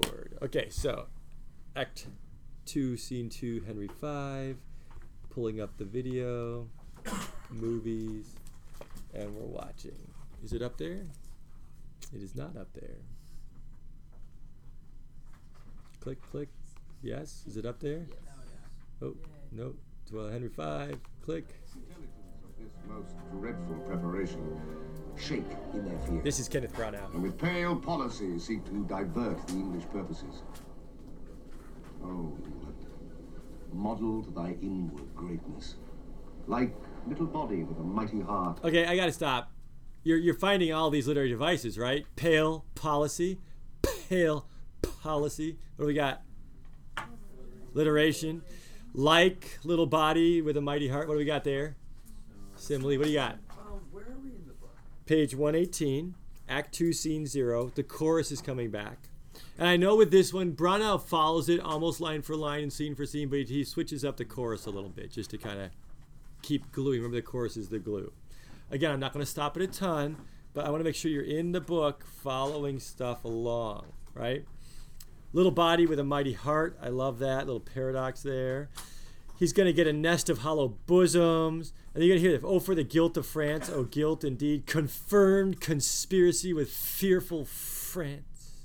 record. Okay, so Act 2, Scene 2, Henry 5. Pulling up the video, movies, and we're watching. Is it up there? It is not up there. Click, click. Yes. Is it up there? Oh, oh no. Well, Henry 5. Click. This most dreadful preparation shake in their fear. This is Kenneth Branagh. and with pale policy seek to divert the English purposes. Oh, England, model to thy inward greatness, like little body with a mighty heart. Okay, I gotta stop. You're you're finding all these literary devices, right? Pale policy, pale policy. What do we got? Literation, like little body with a mighty heart. What do we got there? Simile. What do you got? Um, where are we in the book? Page 118, Act 2, Scene 0. The chorus is coming back. And I know with this one, Branagh follows it almost line for line and scene for scene, but he switches up the chorus a little bit just to kind of keep gluing. Remember, the chorus is the glue. Again, I'm not going to stop it a ton, but I want to make sure you're in the book following stuff along, right? Little body with a mighty heart. I love that little paradox there. He's going to get a nest of hollow bosoms. And you're going to hear, oh, for the guilt of France, oh, guilt indeed. Confirmed conspiracy with fearful France.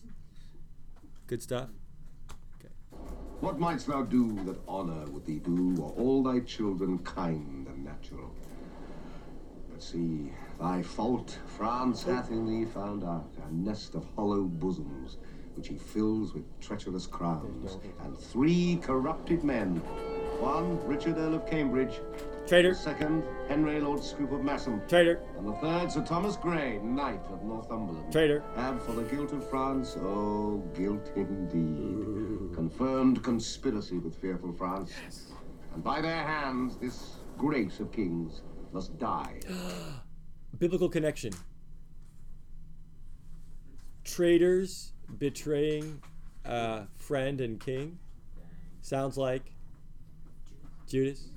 Good stuff. What mightst thou do that honor would thee do, or all thy children kind and natural? But see, thy fault France hath in thee found out, a nest of hollow bosoms, which he fills with treacherous crowns, and three corrupted men. One, Richard Earl of Cambridge, Traitor, the second, Henry Lord Scroop of Masham, traitor, and the third, Sir Thomas Grey, Knight of Northumberland. traitor. And for the guilt of France, oh, guilt indeed. Confirmed conspiracy with fearful France. And by their hands, this grace of kings must die. Biblical connection. Traitors betraying uh, friend and king. Sounds like Judas.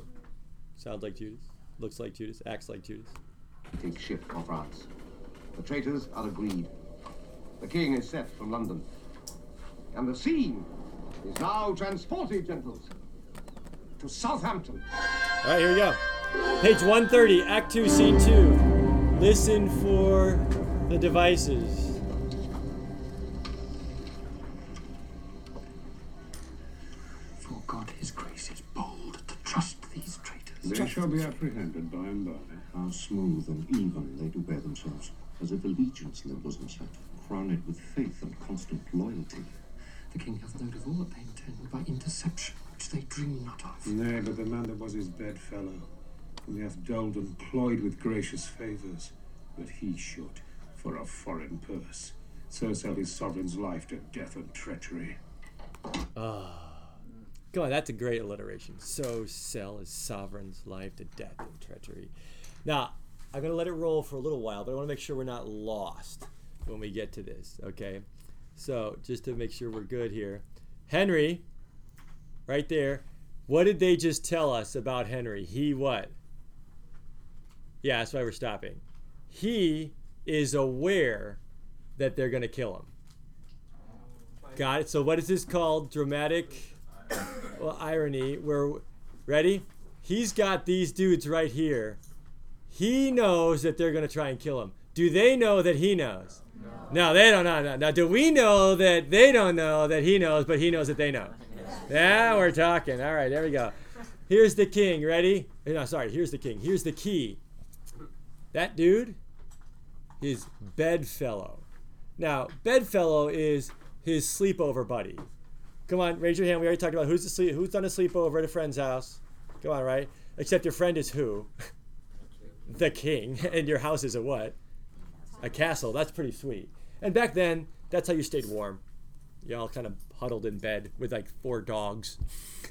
Sounds like Judas. Looks like Judas. Acts like Judas. Take ship for France. The traitors are agreed. The king is set from London. And the scene is now transported, gentles, to Southampton. All right, here we go. Page 130, Act 2, Scene 2. Listen for the devices. They shall be apprehended by and by. How smooth and even they do bear themselves, as if allegiance in their bosoms had, crown it with faith and constant loyalty. The king hath note of all that they intend by interception, which they dream not of. Nay, but the man that was his bedfellow, whom he hath dulled and ployed with gracious favours, but he should, for a foreign purse, so sell his sovereign's life to death and treachery. Come on, that's a great alliteration. So sell his sovereign's life to death and treachery. Now, I'm going to let it roll for a little while, but I want to make sure we're not lost when we get to this, okay? So, just to make sure we're good here. Henry, right there. What did they just tell us about Henry? He what? Yeah, that's why we're stopping. He is aware that they're going to kill him. Got it. So, what is this called? Dramatic well, irony. Where, ready? He's got these dudes right here. He knows that they're going to try and kill him. Do they know that he knows? No, they don't know. No. Now, do we know that they don't know that he knows, but he knows that they know? Yeah, we're talking. All right, there we go. Here's the king. Ready? Eh, no, sorry. Here's the king. Here's the key. That dude, his bedfellow. Now, bedfellow is his sleepover buddy. Come on, raise your hand. We already talked about who's who's done a sleepover at a friend's house. Come on, right? Except your friend is who? the king, and your house is a what? A castle. That's pretty sweet. And back then, that's how you stayed warm. Y'all kind of huddled in bed with like four dogs,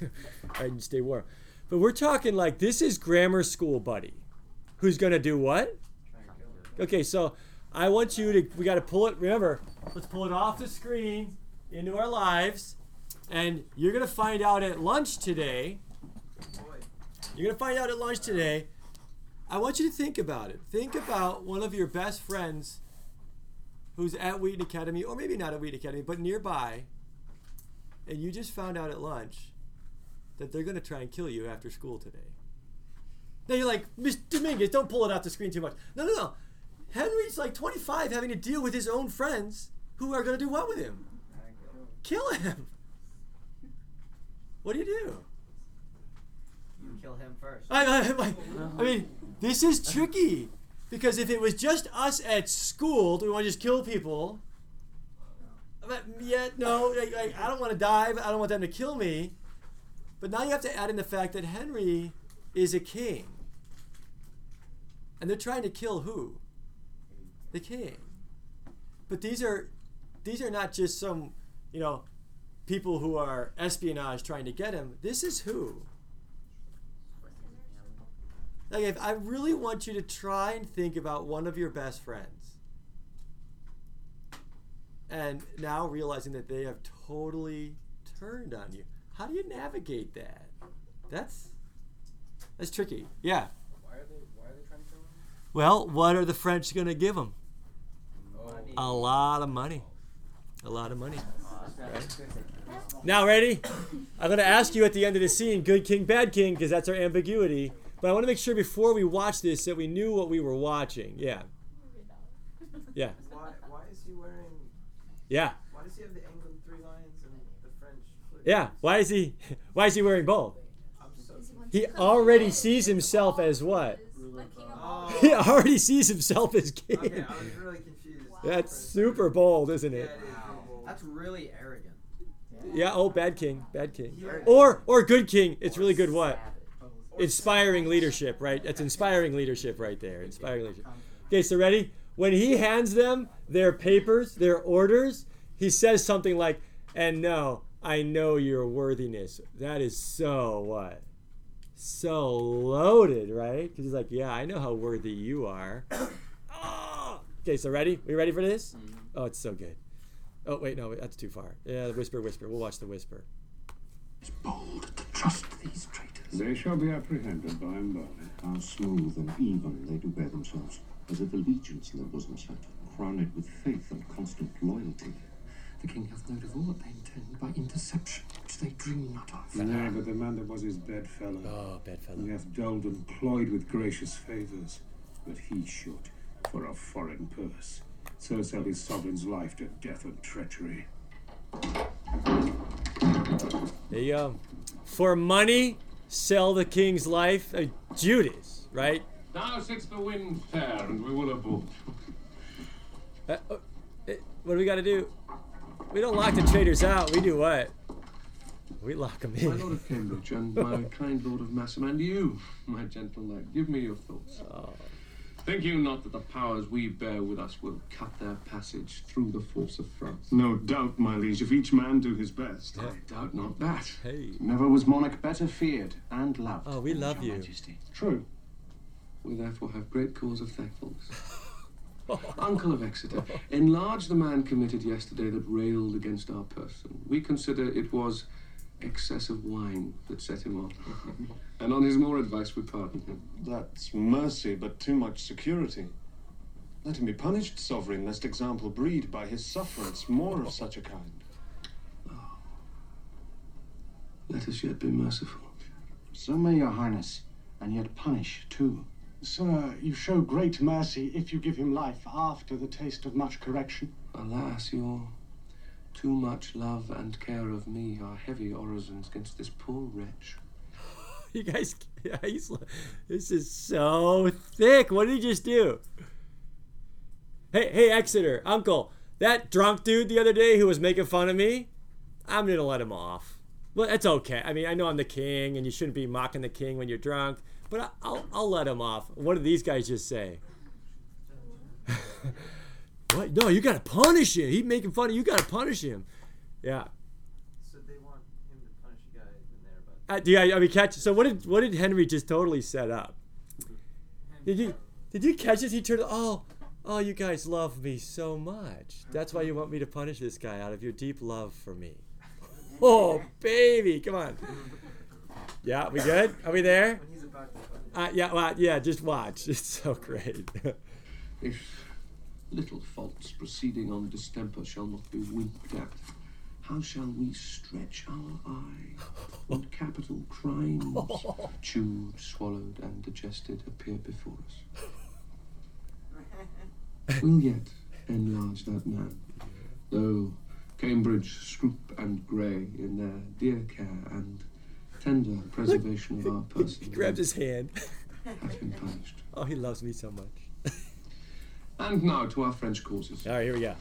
right? And stay warm. But we're talking like this is grammar school buddy, who's gonna do what? Okay, so I want you to. We got to pull it. Remember, let's pull it off the screen into our lives, and you're gonna find out at lunch today. You're gonna find out at lunch today. I want you to think about it. Think about one of your best friends who's at Wheaton Academy, or maybe not at Wheaton Academy, but nearby, and you just found out at lunch that they're going to try and kill you after school today. Then you're like, Miss Dominguez, don't pull it off the screen too much. No, no, no. Henry's like 25 having to deal with his own friends who are going to do what with him? Kill him. What do you do? You kill him first. I, I, I, mean, this is tricky because if it was just us at school, do we want to just kill people? But yet, no, like, I don't want to die. But I don't want them to kill me. But now you have to add in the fact that Henry is a king, and they're trying to kill who? The king. But these are these are not just some, you know, people who are espionage trying to get him. This is who. Like, if I really want you to try and think about one of your best friends, and now realizing that they have totally turned on you, how do you navigate that? That's that's tricky. Yeah. Why are they? Why are they trying to kill him? Well, what are the French going to give him? Money. A lot of money. A lot of money. Now, ready? I'm going to ask you at the end of the scene, good king, bad king, because that's our ambiguity. But I want to make sure before we watch this that we knew what we were watching. Yeah. Yeah. Why? Why is he wearing? Yeah. Why does he have the England three lions and the French? flute? Yeah. Why is he why is he wearing both? So. He already sees himself as what? Oh. He already sees himself as king. Okay, I was really confused. That's super bold, isn't Yeah, it? It is. That's really arrogant. Yeah, oh bad king, bad king. Or or good king. It's really good what? Inspiring leadership, right? That's inspiring leadership right there. Inspiring leadership. Okay, so ready? When he hands them their papers, their orders, he says something like, "And no, I know your worthiness." That is so what? So loaded, right? Because he's like, "Yeah, I know how worthy you are." Ah! Okay, so ready? We ready for this? Oh, it's so good. Oh wait, no, that's too far. Yeah, the whisper, whisper. We'll watch the whisper. Is bold to trust these traitors. They shall be apprehended by and by. How smooth and even they do bear themselves, as if allegiance in their bosoms sat, crowned with faith and constant loyalty. The king hath note of all that they intend by interception, which they dream not of. Nay, but the man that was his bedfellow, Oh, bedfellow. he hath dulled and cloyed with gracious favours, but he should, for a foreign purse, so sell his sovereign's life to death and treachery. There you go. For money, sell the king's life. Uh, Judas, right? Now sits the wind fair, and we will abort. Uh, uh, eh, what do we got to do? We don't lock the traitors out. We do what? We lock them in. My Lord of Cambridge and my kind Lord of Masham, and you, my gentle knight, give me your thoughts. Think you not that the powers we bear with us will cut their passage through the force of France? No doubt, my liege, if each man do his best. I doubt not that. Hey. Never was monarch better feared and loved. Oh, we than love your you. Majesty. True. We therefore have great cause of thankfulness. Uncle of Exeter, enlarge the man committed yesterday that railed against our person. We consider it was excess of wine that set him off. and on his more advice, we pardon him. That's mercy, but too much security. Let him be punished, sovereign, lest example breed by his sufferance more of such a kind. Oh. Let us yet be merciful. So may your highness, and yet punish too. Sir, you show great mercy if you give him life after the taste of much correction. Alas, your too much love and care of me are heavy orisons against this poor wretch. You guys, he's, this is so thick. What did he just do? Hey, hey, Exeter, Uncle, that drunk dude the other day who was making fun of me, I'm gonna let him off. Well, that's okay. I mean, I know I'm the king, and you shouldn't be mocking the king when you're drunk, but I'll, I'll let him off. What did these guys just say? what? No, you gotta punish him. He's making fun of you. Gotta punish him. Yeah. So they want him to punish a guy in there, but Uh, do you, I mean, catch? So what did what did Henry just totally set up? Did you did you catch this? He turned. Oh, oh, you guys love me so much. That's why you want me to punish this guy out of your deep love for me. Oh, baby, come on. Yeah, we good? Are we there? he's about to punish. Uh, yeah, well, yeah. Just watch. It's so great. If little faults proceeding on distemper shall not be winked at, How shall we stretch our eye when capital crimes, chewed, swallowed, and digested, appear before us? We'll yet enlarge that man, though Cambridge, Scroop, and Grey, in their dear care and tender preservation of our person, He grabs his hand. have been punished. Oh, he loves me so much. And now to our French causes. All right, here we go.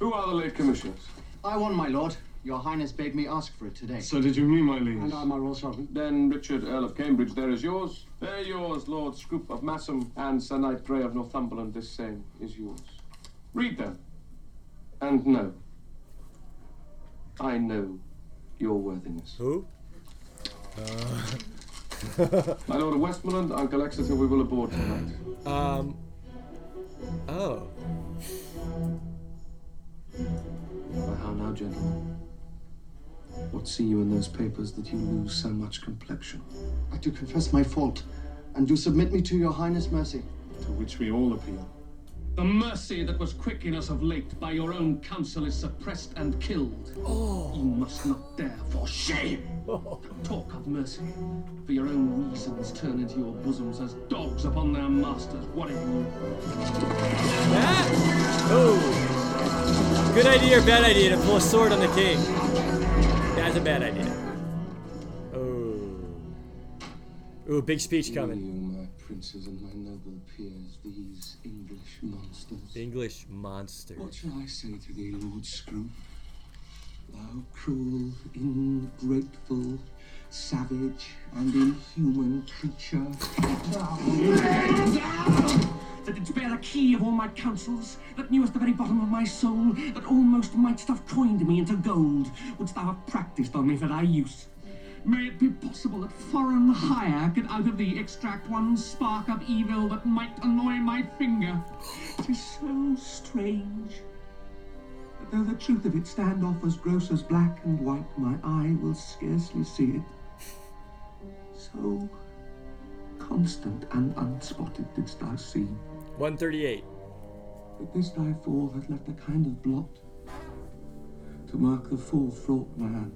Who are the late commissioners? I won, my lord. Your Highness bade me ask for it today. So did you mean, my liege? And I, my royal sovereign. Then Richard, Earl of Cambridge, there is yours. There yours, Lord Scroop of Masham, and Sir Knight Grey of Northumberland, this same is yours. Read them. And know. I know your worthiness. Who? My Lord of Westmoreland, Uncle Exeter, we will aboard tonight. Um. Oh. Why, how now, gentlemen? What see you in those papers that you lose so much complexion? I do confess my fault, and do submit me to your Highness' mercy. To which we all appeal. The mercy that was quick in us of late by your own counsel is suppressed and killed. Oh. You must not dare, for shame, oh. talk of mercy. For your own reasons turn into your bosoms as dogs upon their masters. What have you? That? Oh. Good idea or bad idea to pull a sword on the king? That's a bad idea. Oh. Ooh, big speech You, coming. My princes and my noble peers, these English monsters. English monsters. What shall I say to thee, Lord Scroop? Thou cruel, ingrateful, savage, and inhuman creature. That didst bear the key of all my counsels, that knewest the very bottom of my soul, that almost mightst have coined me into gold, wouldst thou have practised on me for thy use. May it be possible that foreign hire could out of thee extract one spark of evil that might annoy my finger. Tis so strange. Though the truth of it stand off as gross as black and white, my eye will scarcely see it. So constant and unspotted didst thou seem. 138. But this thy fall hath left a kind of blot to mark the full fraught man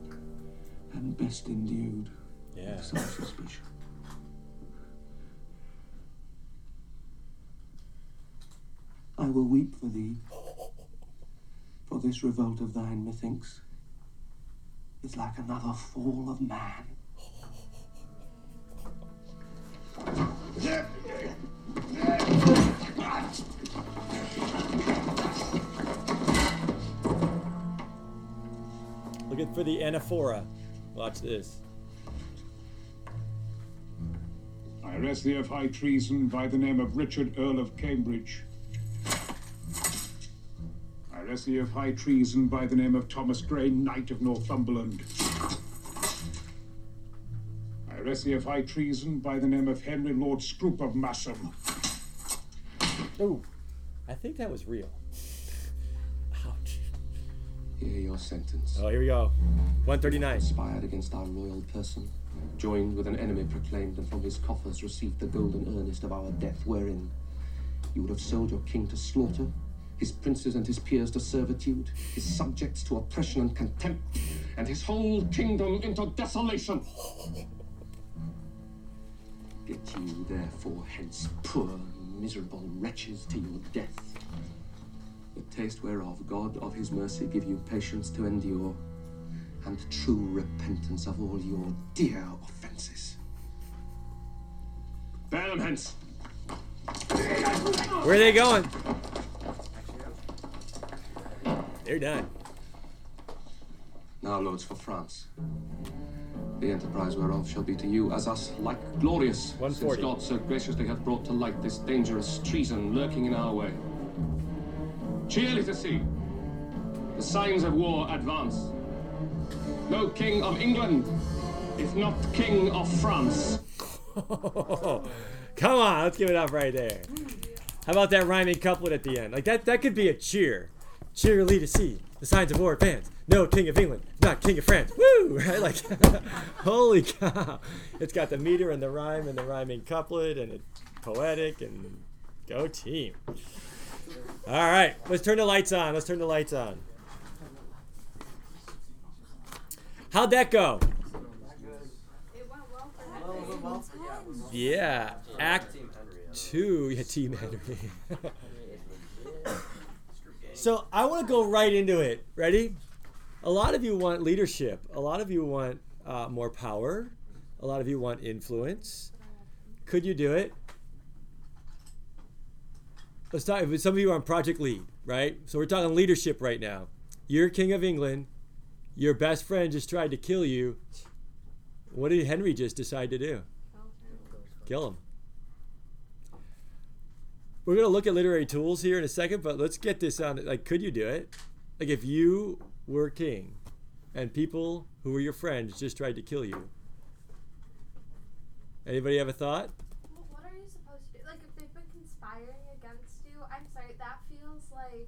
and best endued Yeah. with some suspicion. I will weep for thee, for this revolt of thine, methinks, is like another fall of man. Looking for the anaphora. Watch this. I arrest thee of high treason by the name of Richard, Earl of Cambridge. I arrest thee of high treason by the name of Thomas Grey, Knight of Northumberland. I arrest thee of high treason by the name of Henry Lord Scroop of Masham. Oh, I think that was real. Your sentence. Oh, here we go. 139. Conspired against our royal person, joined with an enemy proclaimed, and from his coffers received the golden earnest of our death, wherein you would have sold your king to slaughter, his princes and his peers to servitude, his subjects to oppression and contempt, and his whole kingdom into desolation. Get you therefore hence, poor, miserable wretches, to your death. The taste whereof God of his mercy give you patience to endure, and true repentance of all your dear offences. Bear them hence. Where are they going? They're done. Now, lords, for France. The enterprise whereof shall be to you as us like glorious, since God so graciously hath brought to light this dangerous treason lurking in our way. Cheerly to see the signs of war advance. No king of England, if not king of France. Come on, let's give it up right there. How about that rhyming couplet at the end? Like that that could be a cheer. Cheerily to see the signs of war advance. No king of England, not king of France. Woo! Right? Like holy cow. It's got the meter and the rhyme and the rhyming couplet and it's poetic and go team. All right, let's turn the lights on. Let's turn the lights on. How'd that go? It went well for Well, Henry. well, well, yeah, it was well. Yeah. Act Team Henry, two. Yeah, Team Henry. Henry is legit. so I want to go right into it. Ready? A lot of you want leadership. A lot of you want uh, more power. A lot of you want influence. Could you do it? Let's talk. If Some of you are on Project Lead, right? So we're talking leadership right now. You're King of England. Your best friend just tried to kill you. What did Henry just decide to do? Kill him. We're gonna look at literary tools here in a second, but let's get this on. Like, could you do it? Like, if you were king, and people who were your friends just tried to kill you. Anybody have a thought? Well, What are you supposed to do? Like, if they've been conspiring against you, I'm sorry, that feels like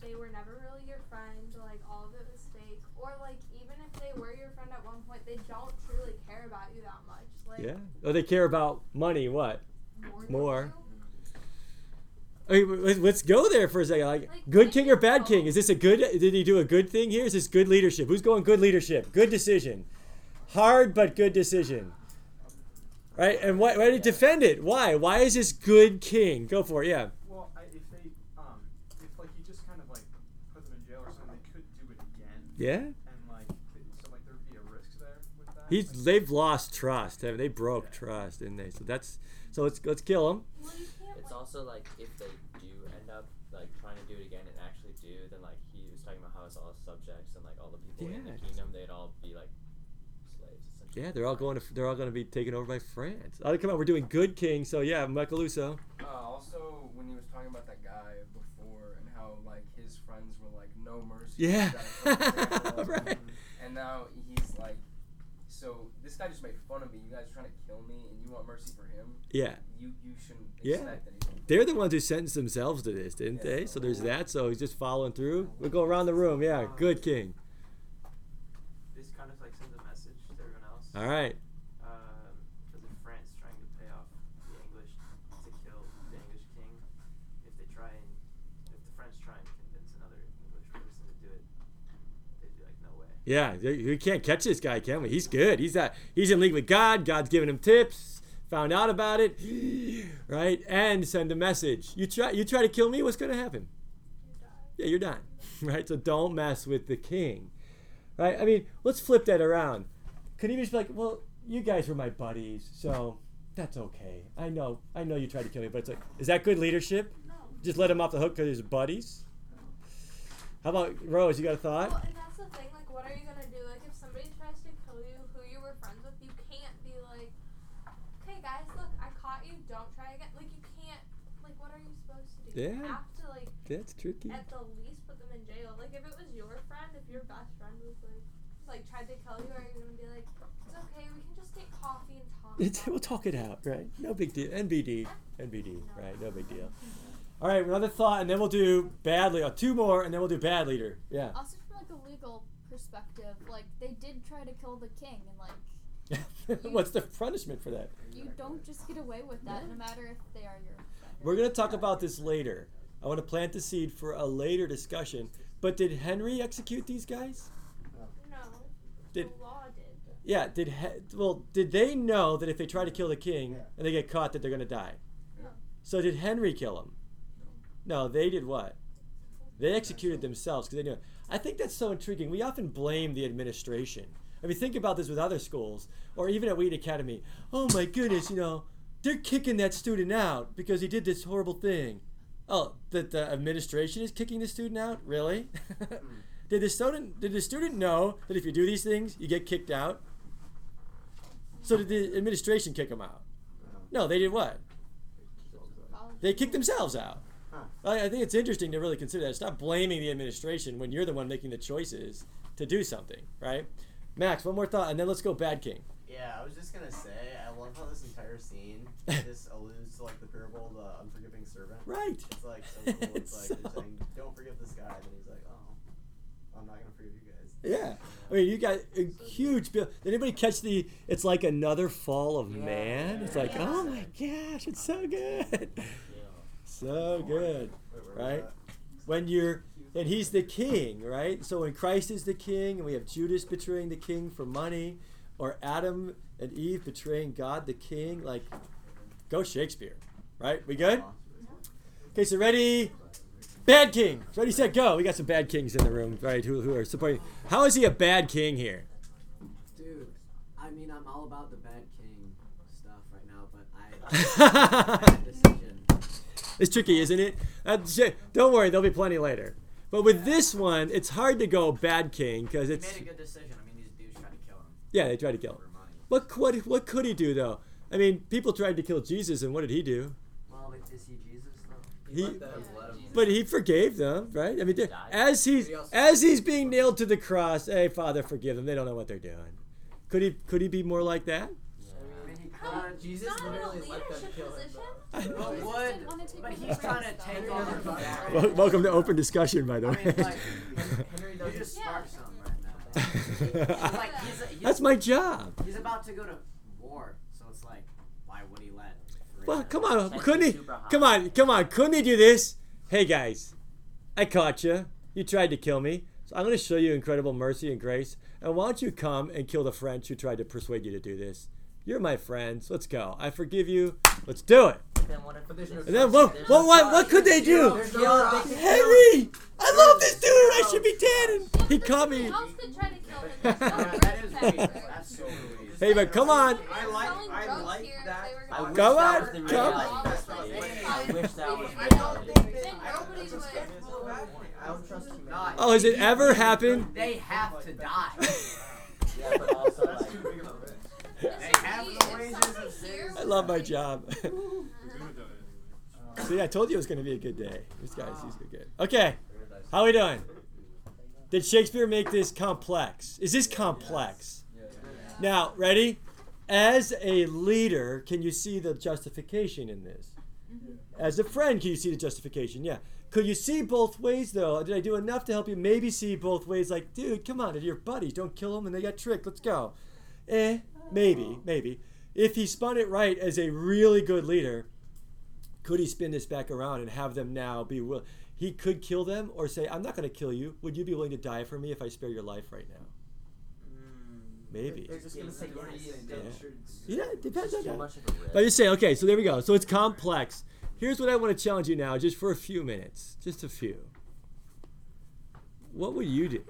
they were never really your friend, like, all of it was fake. Or, like, even if they were your friend at one point, they don't truly care about you that much. Like, Yeah. Oh, they care about money. What? more. More. Okay, let's- let's go there for a second. Like, Like, good like king or bad king? Is this a good? Did he do a good thing here? Is this good leadership? Who's going good leadership? Good decision. Hard but good decision. Right? And why, why did he defend it? Why? Why is this good king? Go for it. Yeah. Well, if they, um, if like you just kind of like put them in jail or something, they could do it again. Yeah. And like, th- so like there'd be a risk there with that. He's Like, they've lost trust. haven't They They broke trust, didn't they? So that's so let's let's kill him. Well, you can't, It's also like if they do end up like trying to do it again and actually do, then like he was talking about how it's all subjects and like all the people in Yeah. the kingdom, they'd all be like slaves. Yeah, they're all going to they're all going to be taken over by France. Oh, come on, we're doing good king. So yeah, Macaluso. Uh, also, when he was talking about that guy before and how like his friends were like no mercy. Yeah. you gotta kill him. Right. And now he's like, so this guy just made fun of me. You guys are trying to kill me, and you want mercy for him. Yeah. You you shouldn't Yeah. anything. They're the ones who sentenced themselves to this, didn't they? So there's that. So he's just following through. We'll go around the room. Yeah, good um, king. This kind of like sends a message to everyone else. All right. Um, because if France trying to pay off the English to kill the English king, if they try and if the French try and convince another English person to do it, they'd be like, no way. Yeah, we can't catch this guy, can we? He's good. He's that. He's in league with God. God's giving him tips. Found out about it, right? And send a message. You try. You try to kill me. What's gonna happen? Yeah, you're done, right? So don't mess with the king, right? I mean, let's flip that around. Could he just be like, well, you guys were my buddies, so that's okay. I know, I know you tried to kill me, but it's like, is that good leadership? no. Just let him off the hook because he's buddies. How about Rose? You got a thought? Well, and that's the thing. Like, what are you gonna do? Like, if somebody tries to kill you, who you were friends with, you can't be like, "Okay, guys, look, I caught you. Don't try again." Like, you can't. Like, what are you supposed to do? You Yeah. have to like, That's tricky. at the least, put them in jail. Like, if it was your friend, if your best friend was like, like tried to kill you, are you gonna be like, "It's okay, we can just get coffee and talk." It's, we'll talk it out, right? No big deal. NBD, NBD, right? No big deal. All right, another thought, and then we'll do bad leader. Uh, two more, and then we'll do bad leader. Yeah. Also, from like a legal perspective, like they did try to kill the king, and like What's the punishment for that? you don't just get away with that, no matter if they are your friend. or We're gonna talk about this later. I want to plant the seed for a later discussion. But did Henry execute these guys? No. Did the law did. yeah? Did he, well? Did they know that if they try to kill the king and they get caught, that they're gonna die? No. So did Henry kill him? No, they did what? They executed themselves because they knew. It. I think that's so intriguing. We often blame the administration. I mean, think about this with other schools or even at Wheat Academy. Oh my goodness, you know, they're kicking that student out because he did this horrible thing. Oh, that the administration is kicking the student out? Really? did the student did the student know that if you do these things, you get kicked out? So did the administration kick him out? No, they did what? They kicked themselves out. I, I think it's interesting to really consider that. Stop blaming the administration when you're the one making the choices to do something, right? Max, one more thought, and then let's go Bad King. Yeah, I was just gonna say, I love how this entire scene just alludes to like the parable of the unforgiving servant. Right. It's like so cool. It's like they're saying, "Don't forgive this guy," and he's like, "Oh, I'm not gonna forgive you guys." Yeah. I mean, you got a huge bill. Did anybody catch the? It's like another fall of man. It's like, oh my gosh, it's so good, so good, Wait, where was right? when you're and he's the king, right? So when Christ is the king, and we have Judas betraying the king for money, or Adam and Eve betraying God the king, like go Shakespeare, right? We good? Okay, so ready? Bad king. Ready, set, go. We got some bad kings in the room, right? Who, who are supporting? How is he a bad king here? Dude, I mean, I'm all about the bad king stuff right now, but I. It's tricky, isn't it? Uh, don't worry, there'll be plenty later. But with this one, it's hard to go bad king because He it's made a good decision. I mean, these dudes tried to kill him. yeah, they tried to kill him. What what what could he do though? I mean, people tried to kill Jesus, and what did he do? Well, like, is he Jesus though? He, let them- but he forgave them, right? I mean, they- died. as he's he as he's being nailed to the cross, hey Father, forgive them. They don't know what they're doing. Could he could he be more like that? Jesus literally let them kill him. But would, but he's trying to take over the back. Wel- Welcome to open discussion, by the I way. mean, like, Henry, you just sparked something right now. like, he's, he's, That's my job. He's about to go to war, so it's like, why would he let? Well, come on, couldn't he? Come on, come on, couldn't he do this? Hey guys, I caught you. You tried to kill me, so I'm going to show you incredible mercy and grace. And why don't you come and kill the French who tried to persuade you to do this? You're my friends. Let's go. I forgive you. Let's do it. Then what if there's no And then what? What? What? What could they do? There's no- they can Henry, I love this dude. I should be dead. He caught me. Who else could try to kill him? That is French That's so weird. Hey, but come on. I like, I like that. They I wish Come that on, was the come on. I wish that was reality. think they, Then I don't nobody think it's would- a bad thing. I don't trust humanity. Oh, has it ever happened? They have to die. Yeah, but also like. too big of a risk. They have the wages of sin. I love my job. See, I told you it was going to be a good day. This guy's he's good. Okay, how are we doing? Did Shakespeare make this complex? Is this complex? Now, ready? As a leader, can you see the justification in this? As a friend, can you see the justification? Yeah. Could you see both ways though? Did I do enough to help you maybe see both ways? Like, dude, come on, they're your buddies. Don't kill them and they got tricked. Let's go. Eh, maybe, maybe. If he spun it right as a really good leader, could he spin this back around and have them now be willing? He could kill them or say, "I'm not going to kill you. Would you be willing to die for me if I spare your life right now?" Maybe. They're just gonna say yes. Yeah, it depends on Too that. much of a risk. But I just say, okay, so there we go. So it's complex. Here's what I want to challenge you now, just for a few minutes, just a few. What would you do?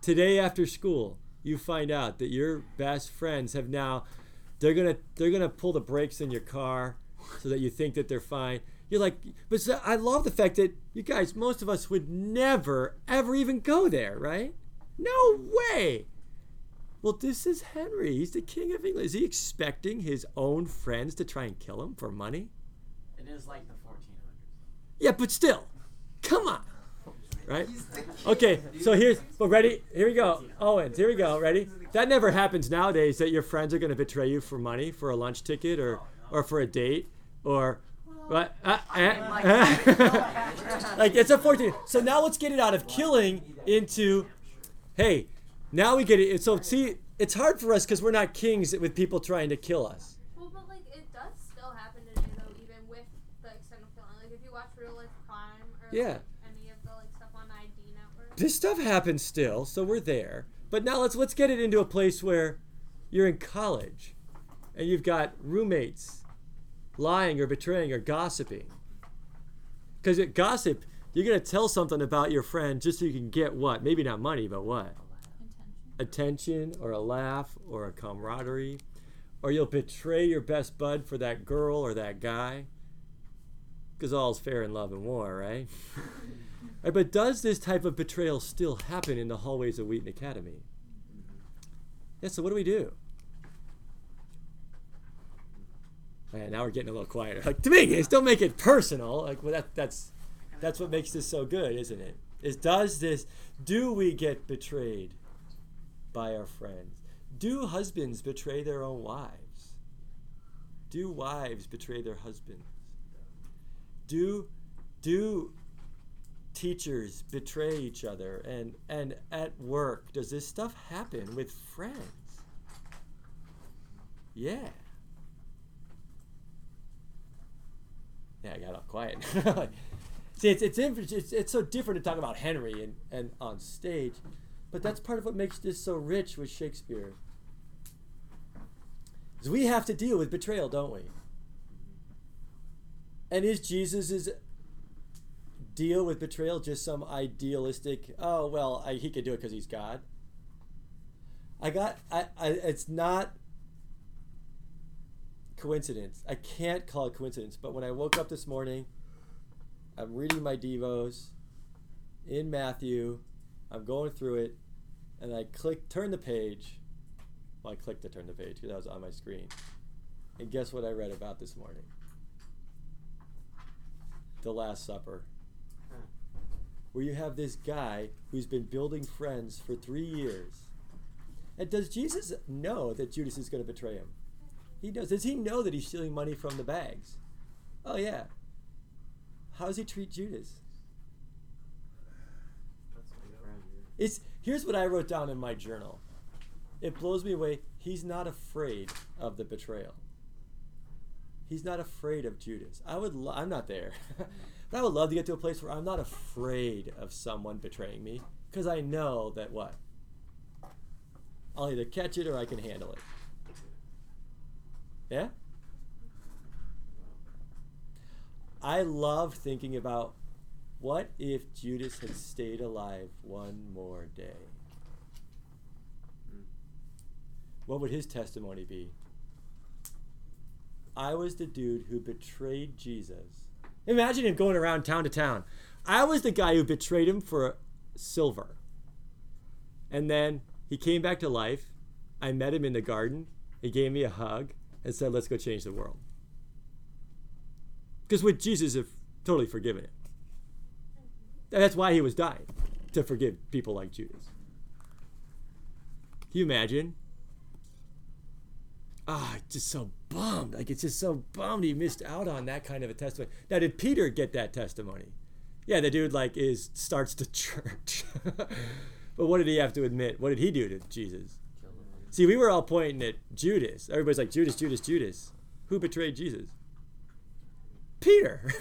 Today after school, you find out that your best friends have now they're gonna they're gonna pull the brakes in your car so that you think that they're fine. You're like, but so- I love the fact that you guys, most of us would never ever even go there, right? No way. Well, this is Henry. He's the king of England. Is he expecting his own friends to try and kill him for money? It is like the 1400s. Yeah, but still, come on, right? Okay, so here's, but ready? Here we go, Owens. Here we go. Ready? That never happens nowadays. That your friends are going to betray you for money, for a lunch ticket, or or for a date, or what? Uh, uh, like it's a 14. So now let's get it out of killing into, hey, now we get it. So see, it's hard for us because we're not kings with people trying to kill us. Well, but like it does still happen today though, even with the extent of killing. Like if you watch real life crime or Yeah. like, any of the like stuff on ID network. this stuff happens still, so we're there. But now let's let's get it into a place where you're in college and you've got roommates lying or betraying or gossiping. Because gossip, you're gonna tell something about your friend just so you can get what? Maybe not money, but what? Attention or a laugh or a camaraderie. Or you'll betray your best bud for that girl or that guy. Because all's fair in love and war, right? Right, but does this type of betrayal still happen in the hallways of Wheaton Academy? Mm-hmm. Yeah, so what do we do? Man, now we're getting a little quieter. Like Dominguez, don't make it personal. Like well, that, that's that's what makes this so good, isn't it? Is does this do we get betrayed by our friends? Do husbands betray their own wives? Do wives betray their husbands? Do do teachers betray each other and and at work does this stuff happen with friends yeah yeah i got all quiet See, it's it's, it's it's so different to talk about Henry and, and on stage, but that's part of what makes this so rich with Shakespeare. Is we have to deal with betrayal, don't we? And is Jesus's deal with betrayal just some idealistic? Oh well, I, he could do it because he's God. I got. I, I. It's not coincidence. I can't call it coincidence. But when I woke up this morning, I'm reading my devos in Matthew. I'm going through it, and I click turn the page. Well, I clicked to turn the page because that was on my screen. And guess what I read about this morning? The Last Supper. Where you have this guy who's been building friends for three years. And does Jesus know that Judas is going to betray him? He does. Does he know that he's stealing money from the bags? Oh, yeah. How does he treat Judas? It's here's what I wrote down in my journal. It blows me away. He's not afraid of the betrayal. He's not afraid of Judas. I would. Lo- I'm not there, but I would love to get to a place where I'm not afraid of someone betraying me because I know that what. I'll either catch it or I can handle it. Yeah. I love thinking about what if Judas had stayed alive one more day? What would his testimony be? I was the dude who betrayed Jesus. Imagine him going around town to town. I was the guy who betrayed him for silver. And then he came back to life. I met him in the garden. He gave me a hug and said, Let's go change the world. Because with Jesus, have totally forgiven it. And that's why he was dying, to forgive people like Judas. Can you imagine? Ah, just so bummed. Like it's just so bummed he missed out on that kind of a testimony. Now, did Peter get that testimony? Yeah, the dude like is starts the church. but what did he have to admit? What did he do to Jesus? See, we were all pointing at Judas. Everybody's like Judas, Judas, Judas. Who betrayed Jesus? Peter.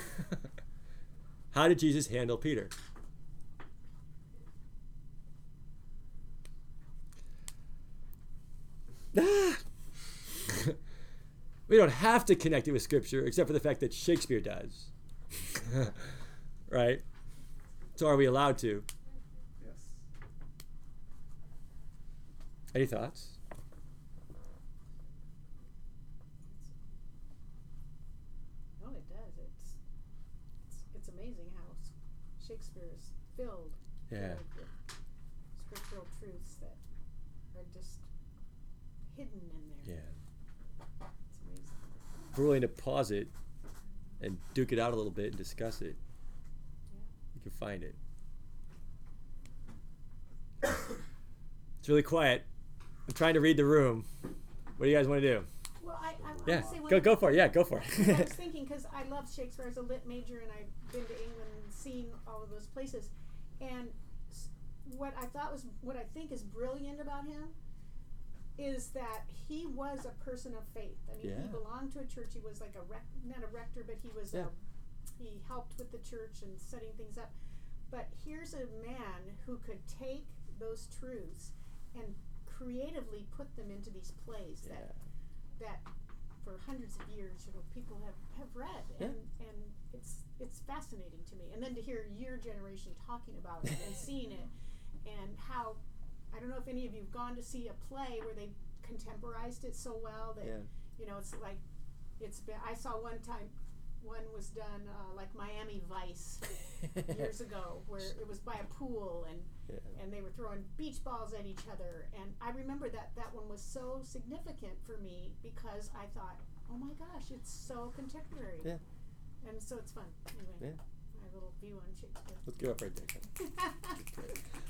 How did Jesus handle Peter? Ah. we don't have to connect it with Scripture, except for the fact that Shakespeare does. right? So are we allowed to? Yes. Any thoughts? No, it does. It's it's, it's amazing how s- Shakespeare is filled Yeah. with scriptural truths that are just hidden in there. Yeah. It's amazing. If we're willing to pause it and duke it out a little bit and discuss it, Yeah. you can find it. it's really quiet. I'm trying to read the room. What do you guys want to do? Well, I, I, Yeah, would say one go go for it. Yeah, go for it. I was thinking because I love Shakespeare as a lit major, and I've been to England and seen all of those places. And what I thought was, what I think is brilliant about him, is that he was a person of faith. I mean, he belonged to a church. He was like a rec- not a rector, but he was. Yeah. A, he helped with the church and setting things up. But here's a man who could take those truths and creatively put them into these plays that that for hundreds of years you know people have, have read and, and it's it's fascinating to me and then to hear your generation talking about it and seeing it and how I don't know if any of you've gone to see a play where they contemporized it so well that Yeah. you know it's like it's been I saw one time one was done uh, like Miami Vice years ago where it was by a pool and Yeah. and they were throwing beach balls at each other and I remember that that one was so significant for me because I thought oh my gosh it's so contemporary Yeah. And so it's fun anyway Yeah. my little view on Shakespeare Let's go up right there.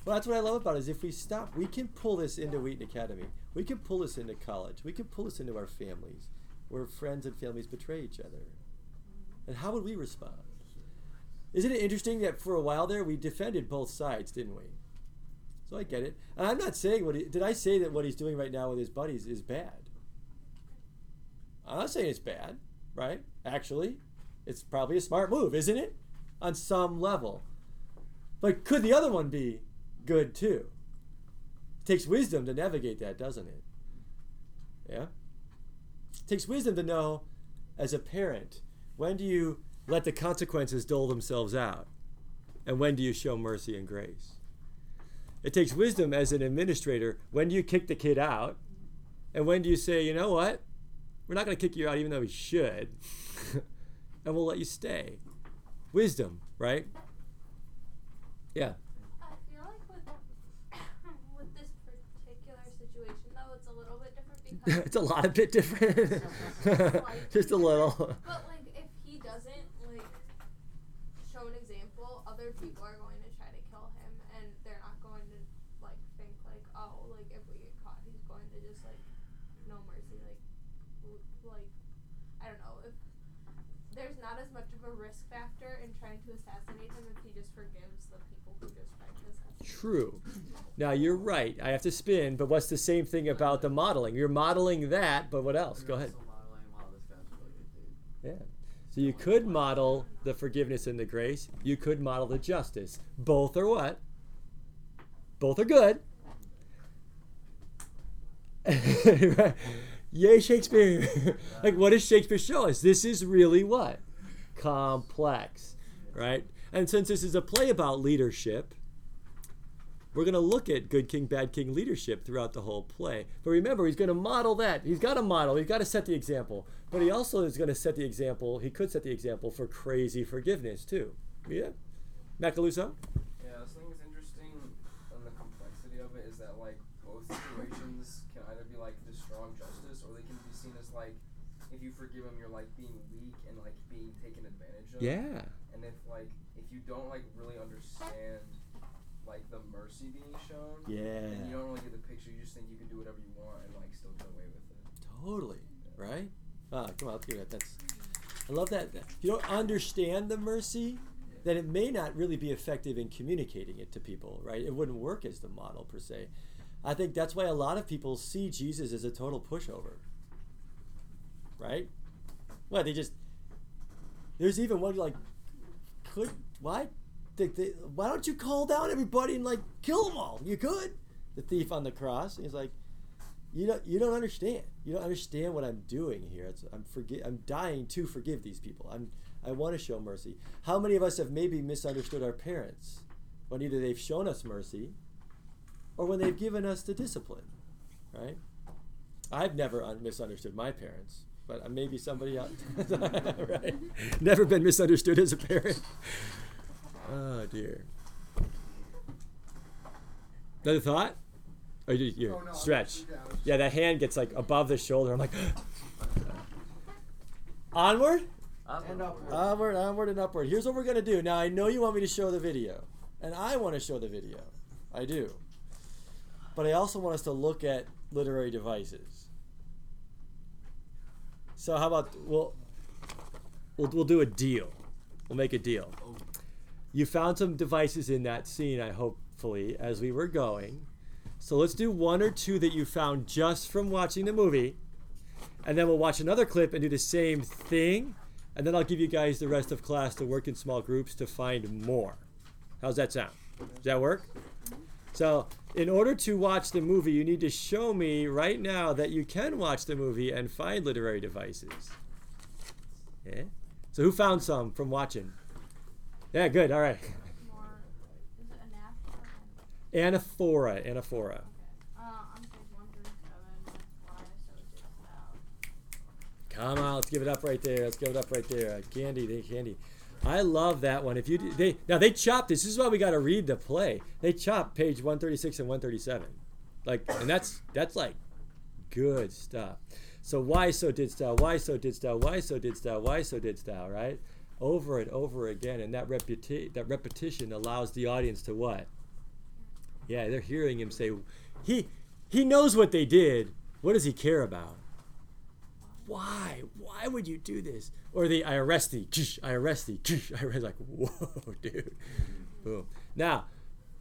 Well, that's what I love about it is if we stop, we can pull this into Wheaton Academy. We can pull this into college. We can pull this into our families, where friends and families betray each other. And how would we respond? Isn't it interesting that for a while there we defended both sides, didn't we? So I get it. And I'm not saying what he, did I say that what he's doing right now with his buddies is bad. I'm not saying it's bad, right? Actually, it's probably a smart move, isn't it? on some level. But could the other one be good too? It takes wisdom to navigate that, doesn't it? Yeah? It takes wisdom to know as a parent when do you let the consequences dole themselves out? And when do you show mercy and grace? It takes wisdom as an administrator. When do you kick the kid out? And when do you say, you know what? We're not going to kick you out even though we should. and we'll let you stay. Wisdom, right? Yeah. I feel like with with this particular situation though, it's a little bit different because it's a lot a bit different. Just a little. But like, if he doesn't like show an example, other people are going to try to kill him, and they're not going to like think like, oh, like if we get caught, he's going to just like no mercy, like l- like I don't know if there's not as much of a risk factor in trying to assassinate him if he just forgives the people who just tried to assassinate. him. True. Now you're right. I have to spin, but what's the same thing about the modeling? You're modeling that, but what else? Go ahead. Yeah. So you could model the forgiveness and the grace. You could model the justice. Both are what? Both are good. Yay, Shakespeare. like, what does Shakespeare show us? This is really what? Complex, right? And since this is a play about leadership, we're going to look at good king, bad king leadership throughout the whole play. But remember, he's going to model that. He's got to model, he's got to set the example. But he also is going to set the example, he could set the example for crazy forgiveness, too. Yeah? Macaluso? Yeah, I was thinking it's interesting on the complexity of it is that like both situations can either be like the strong justice or they can be seen as like if you forgive them you're like being weak and like being taken advantage of. Yeah. And if like if you don't like really understand like the mercy being shown, Yeah. And you don't really get the picture. You just think you can do whatever you want and like still get away with it. Totally. Right? Ah, come on, let's give it. That's. I love that. that- If you don't understand the mercy, then it may not really be effective in communicating it to people, right? It wouldn't work as the model per se. I think that's why a lot of people see Jesus as a total pushover. Right? What they just there's even one like could why they, why don't you call down everybody and like kill them all? You could. The thief on the cross. He's like, you don't you don't understand. You don't understand what I'm doing here. It's, I'm forgi- I'm dying to forgive these people. I'm I want to show mercy. How many of us have maybe misunderstood our parents when either they've shown us mercy or when they've given us the discipline, right? I've never un- misunderstood my parents, but maybe somebody else, right? Never been misunderstood as a parent. Oh dear. Another thought? Or you, you Oh, no, stretch? Yeah, that hand gets like above the shoulder. I'm like, onward, And upward. onward, onward, and upward. Here's what we're gonna do. Now I know you want me to show the video, and I want to show the video. I do. But I also want us to look at literary devices. So how about we'll we'll, we'll do a deal. We'll make a deal. Oh, You found some devices in that scene, I hopefully, as we were going. So let's do one or two that you found just from watching the movie. And then we'll watch another clip and do the same thing. And then I'll give you guys the rest of class to work in small groups to find more. How's that sound? Does that work? So, in order to watch the movie, you need to show me right now that you can watch the movie and find literary devices. Yeah? So, who found some from watching? Yeah, good. All right. More, is it a nap? Anaphora. Anaphora. Uh, I'm page one through seven. Why so just out. Come on, let's give it up right there. Let's give it up right there. Candy, they candy. I love that one. If you do, they now they chopped this. This is why we got to read the play. They chopped page 136 and 137, like, and that's that's like good stuff. So why so didst thou? Why so didst thou? Why so didst thou? Why so didst thou? Right, over and over again, and that reputi- that repetition allows the audience to what? Yeah, they're hearing him say, he he knows what they did. What does he care about? why? Why would you do this? Or the I arrest thee, I arrest thee, I arrest like, whoa, dude. Boom. Now,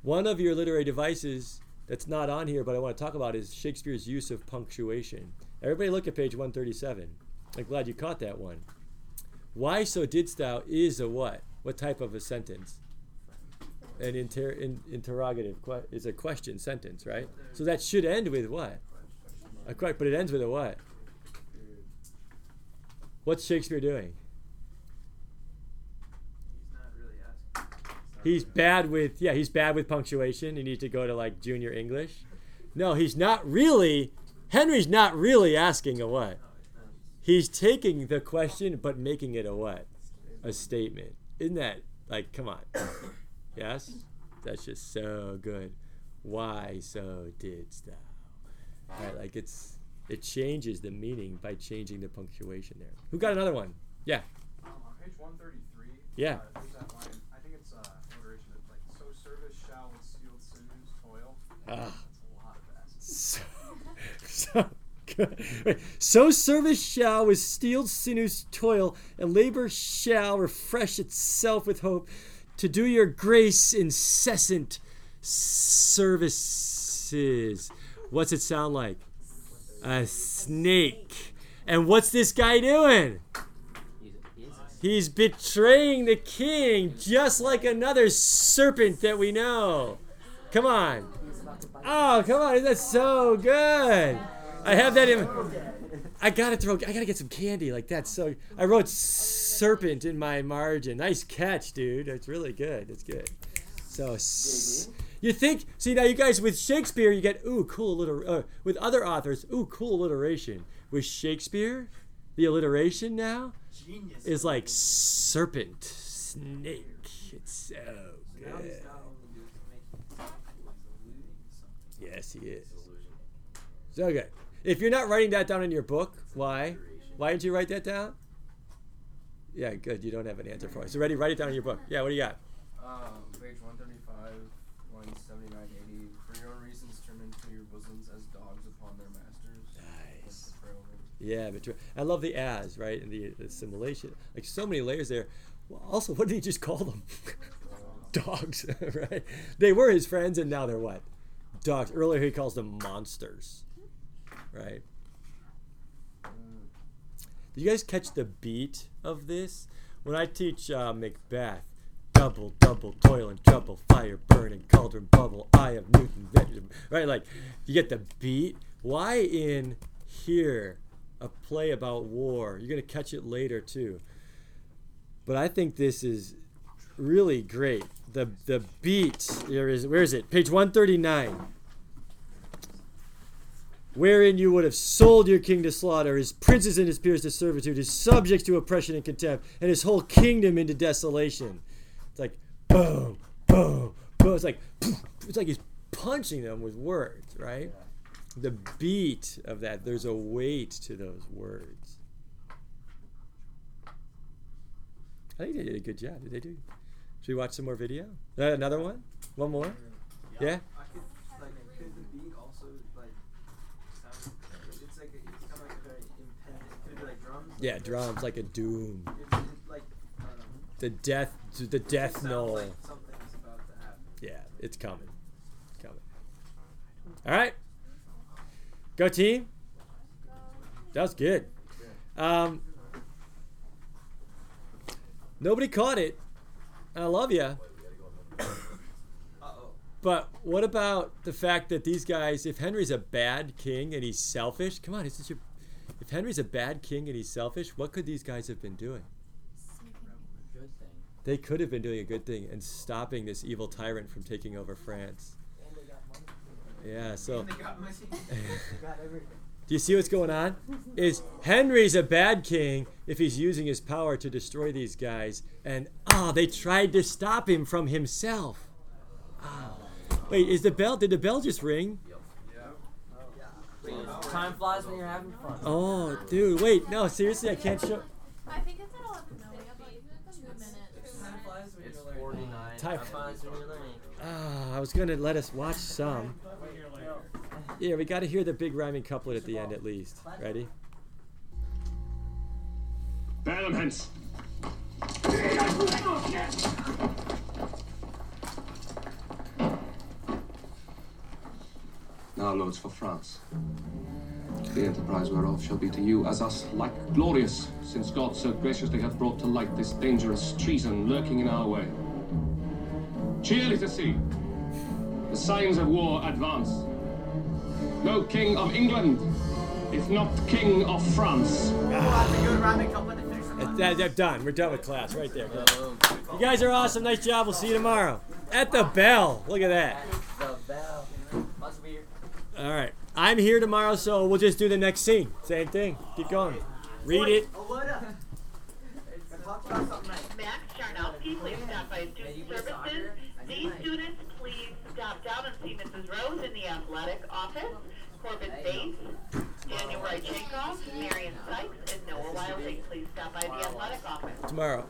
one of your literary devices that's not on here, but I want to talk about is Shakespeare's use of punctuation. Everybody look at page 137. I'm glad you caught that one. Why so didst thou is a what? What type of a sentence? An inter, in, interrogative que- is a question sentence, right? So that should end with what? A que- but it ends with a what? What's Shakespeare doing? He's bad with yeah, he's bad with punctuation. You need to go to like junior English. No, he's not really. Henry's not really asking a what. He's taking the question but making it a what? A statement. Isn't that like come on? Yes? That's just so good. Why so didst thou? Right, like it's it changes the meaning by changing the punctuation there. Who got another one? Yeah. Um, on page 133, Yeah. uh, that line. I think it's uh, alliteration that's like, so service shall with sinews toil. Ah. That's a lot of. So, so so service shall with steel sinews toil, and labor shall refresh itself with hope, to do your grace incessant services. What's it sound like? A snake. And what's this guy doing? He's betraying the king just like another serpent that we know. Come on. Oh, come on. That's so good. I have that in. I gotta throw. I gotta get some candy like that. So I wrote serpent in my margin. Nice catch, dude. That's really good. That's good. So you think? See now, you guys with Shakespeare, you get ooh cool alliter. Uh, with other authors, ooh cool alliteration. With Shakespeare, the alliteration now Genius. is like serpent, snake. It's so good. not only doing making something cool, he's eluding something. Yes, he is. So good. If you're not writing that down in your book, why? Why didn't you write that down? Yeah, good. You don't have an answer for it. So ready, write it down in your book. Yeah, what do you got? Um, page 135, lines 79 80. For your own reasons, turn into your bosoms as dogs upon their masters. Nice. Yeah, but I love the as, right? And the, the assimilation. Like so many layers there. Well, also, what did he just call them? Dogs, right? They were his friends, and now they're what? Dogs. Earlier, he calls them monsters, right? Do you guys catch the beat of this? When I teach uh, Macbeth, double, double, toil and trouble, fire, burning, cauldron, bubble, eye of Newton, right? Like, you get the beat. Why in here a play about war? You're gonna catch it later too. But I think this is really great. The the beat there is where is it? Page 139 wherein you would have sold your king to slaughter, his princes and his peers to servitude, his subjects to oppression and contempt, and his whole kingdom into desolation. It's like boom, boom, boom. It's like it's like he's punching them with words, right? The beat of that, there's a weight to those words. I think they did a good job. Did they do? Should we watch some more video? Uh, another one? One more? Yeah? I could like could the beat also like sound it's like a, it's kind of like a very impending could it be like drums Yeah, drums like a doom. It's, it's like I don't know The death, the death sounds knell. like something's about to happen Yeah, it's coming. It's coming. All right. Go team. That was good. Um, nobody caught it. I love you. But what about the fact that these guys, if Henry's a bad king and he's selfish, come on, this is your. If Henry's a bad king and he's selfish, what could these guys have been doing? They could have been doing a good thing and stopping this evil tyrant from taking over France. Yeah, so. They got everything. Do you see what's going on? Is Henry's a bad king if he's using his power to destroy these guys, and ah, they tried to stop him from himself. Ah. Wait, is the bell? Did the bell just ring? Time flies when you're having fun. Oh, dude, wait, no, seriously, I can't show. I think it's at eleven fifty. Two minutes. It's 49. Time- Time flies when you're learning. Ah, I was gonna let us watch some. Yeah, we got to hear the big rhyming couplet at the end at least. Ready? Bear Lords, for France. the enterprise whereof shall be to you as us like glorious, since God so graciously hath brought to light this dangerous treason lurking in our way. Cheerly to see the signs of war advance. No king of England, if not king of France. That, that, that- done. We're done with class right there. You guys are awesome. Nice job. We'll see you tomorrow. At the bell. Look at that. The bell. Must be here. All right. I'm here tomorrow, so we'll just do the next scene. Same thing. Keep going. Read it. Oh, what up? Max Charnowski, please stop by Student Services. These students, please stop down and see Mrs. Rose in the athletic office. Corbin Bates, Daniel Rychenkov, Marion Sykes, and Noah Wilding, please stop by the athletic office. Tomorrow.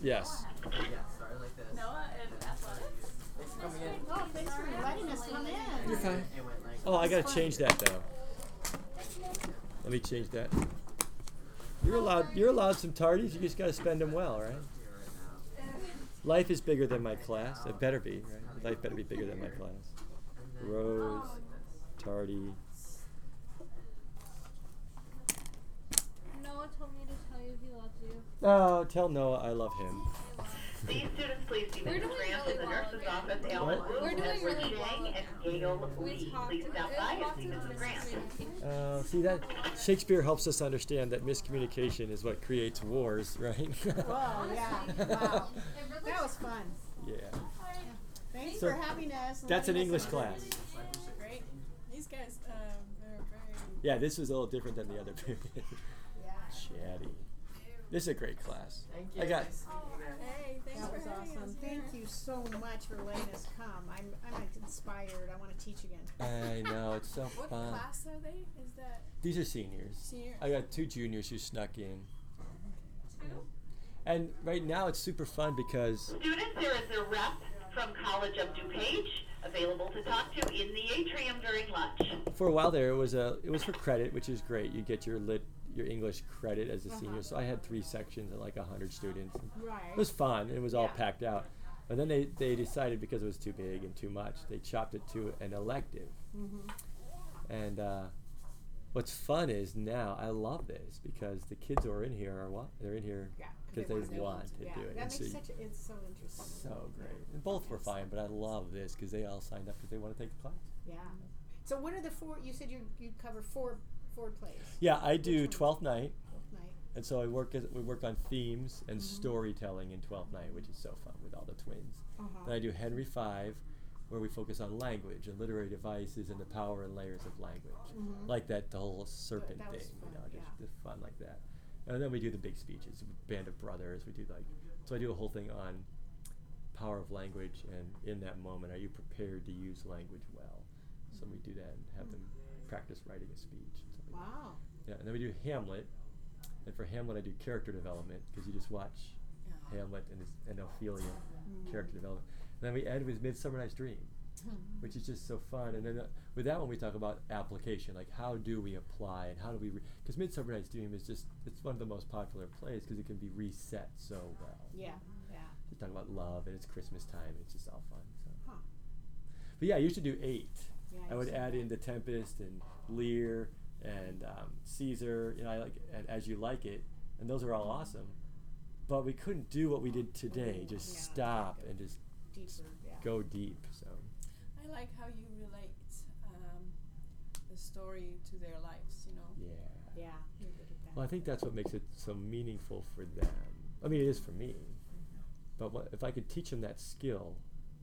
Yes. Yeah, started like this. Noah and athletics. Thanks for coming in. Oh, thanks for letting us come in. You're fine. It went like Oh, I gotta change that though. Let me change that. You're allowed. You're allowed some tardies. You just gotta spend them well, right? Life is bigger than my class. It better be, right? Life better be bigger than my class. Rose, tardy. Noah told me to tell you he loves you. Oh, tell Noah I love him. These students, please see We're Mrs. doing Grant really in the well, nurse's okay? office. Alan What? Wu, We're doing Edward really well, Chang, and Gail Lee. talked- Please stop we by and talked see about Mrs. Grant. Uh, see that Shakespeare helps us understand that miscommunication is what creates wars, right? Whoa, yeah. Wow. That was fun. yeah. Thanks So for having us. and That's an letting us English know. class. Great. These guys, um, they're very. Yeah, this was a little different than the other period. Yeah. Chatty. This is a great class. Thank you. I got. Hey, thanks That for was having awesome. Thank you so much for letting us come. I'm, I'm like inspired. I want to teach again. I know it's so What fun. class are they? Is that These are seniors. Seniors. I got two juniors who snuck in. two? And right now it's super fun because Students, there is a rep from College of DuPage available to talk to in the atrium during lunch. for a while there it was a it was for credit, which is great. You get your lit your English credit as a senior. So I had three sections and like hundred students. Right. It was fun. It was all Yeah. packed out. But then they, they decided because it was too big and too much, they chopped it to an elective. Mm-hmm. And uh, what's fun is now I love this because the kids who are in here are what they're in here Yeah. because they they, it. want to yeah. do it. That And makes so, such a, it's so interesting. so great. And both were fine, but I love this because they all signed up because they want to take the class. Yeah. So what are the four? You said you you cover four four plays. Yeah, I do? Twelfth Night, night. and so I work as, we work on themes and Mhm. storytelling in Twelfth Night, which is so fun with all the twins. Uh-huh. Then I do Henry Five, where we focus on language and literary devices and the power and layers of language, Mhm. like that the whole serpent thing, fun, you know, just, yeah. just fun like that. And then we do the big speeches, Band of Brothers. We do like so I do a whole thing on power of language and in that moment, are you prepared to use language well? So we do that and have them practice writing a speech. And stuff like that. Wow. Yeah, and then we do Hamlet, and for Hamlet I do character development because you just watch Hamlet and, his, and Ophelia Mm. character development. And then we end with Midsummer Night's Dream, which is just so fun. And then uh, with that one we talk about application, like how do we apply and how do we because Midsummer Night's Dream is just it's one of the most popular plays because it can be reset so well. Yeah. Yeah. We talk about love and it's Christmas time. It's just all fun. So. Huh. But yeah, I used to do eight. Yeah, I I would add do in the Tempest and Lear and um, Caesar. You know, I like and As You Like It, and those are all awesome. But we couldn't do what we did today. Just Yeah, stop and just Deeper. Yeah. go deep. So I like how you relate um, the story to their lives. You know. yeah. Yeah. You're good at that. Well, I think that's what makes it so meaningful for them. I mean, it is for me. But what, if I could teach them that skill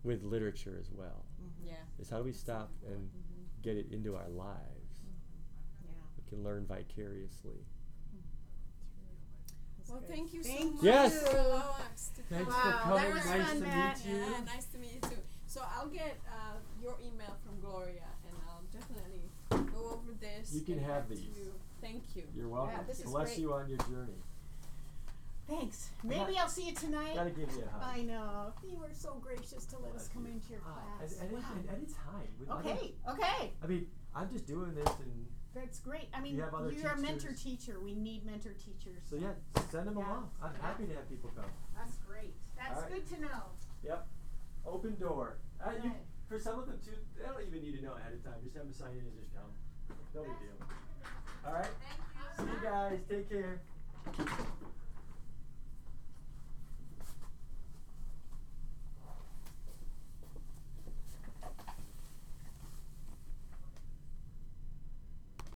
with literature as well, Yeah. is how do we stop and get it into our lives? Yeah. Can learn vicariously. Well, good. thank you so Thank much Yes. for allowing us to Thanks come. for Wow, coming. that was nice fun, to Matt. meet you. Yeah, nice to meet you too. So I'll get uh, your email from Gloria, and I'll definitely go over this. You can get have back to these. you. Thank you. You're welcome. this is Bless great. you on your journey. Thanks. Maybe I'll see you tonight. Gotta give you a hug. I know. You were so gracious to let us come into your Ah, class. and, and, Wow. and anytime. with other- Okay. Okay. I mean, I'm just doing this, and That's great. I mean, You have other you're a mentor teachers? teacher. We need mentor teachers. so yeah, send them Yeah. along. I'm Yeah. happy to have people come. That's great. That's right. good to know. Yep. Open door. Uh, you, for some of them too, they don't even need to know ahead of time. Just have them sign in and just come. No big deal. All right. Thank you. See you guys. Take care.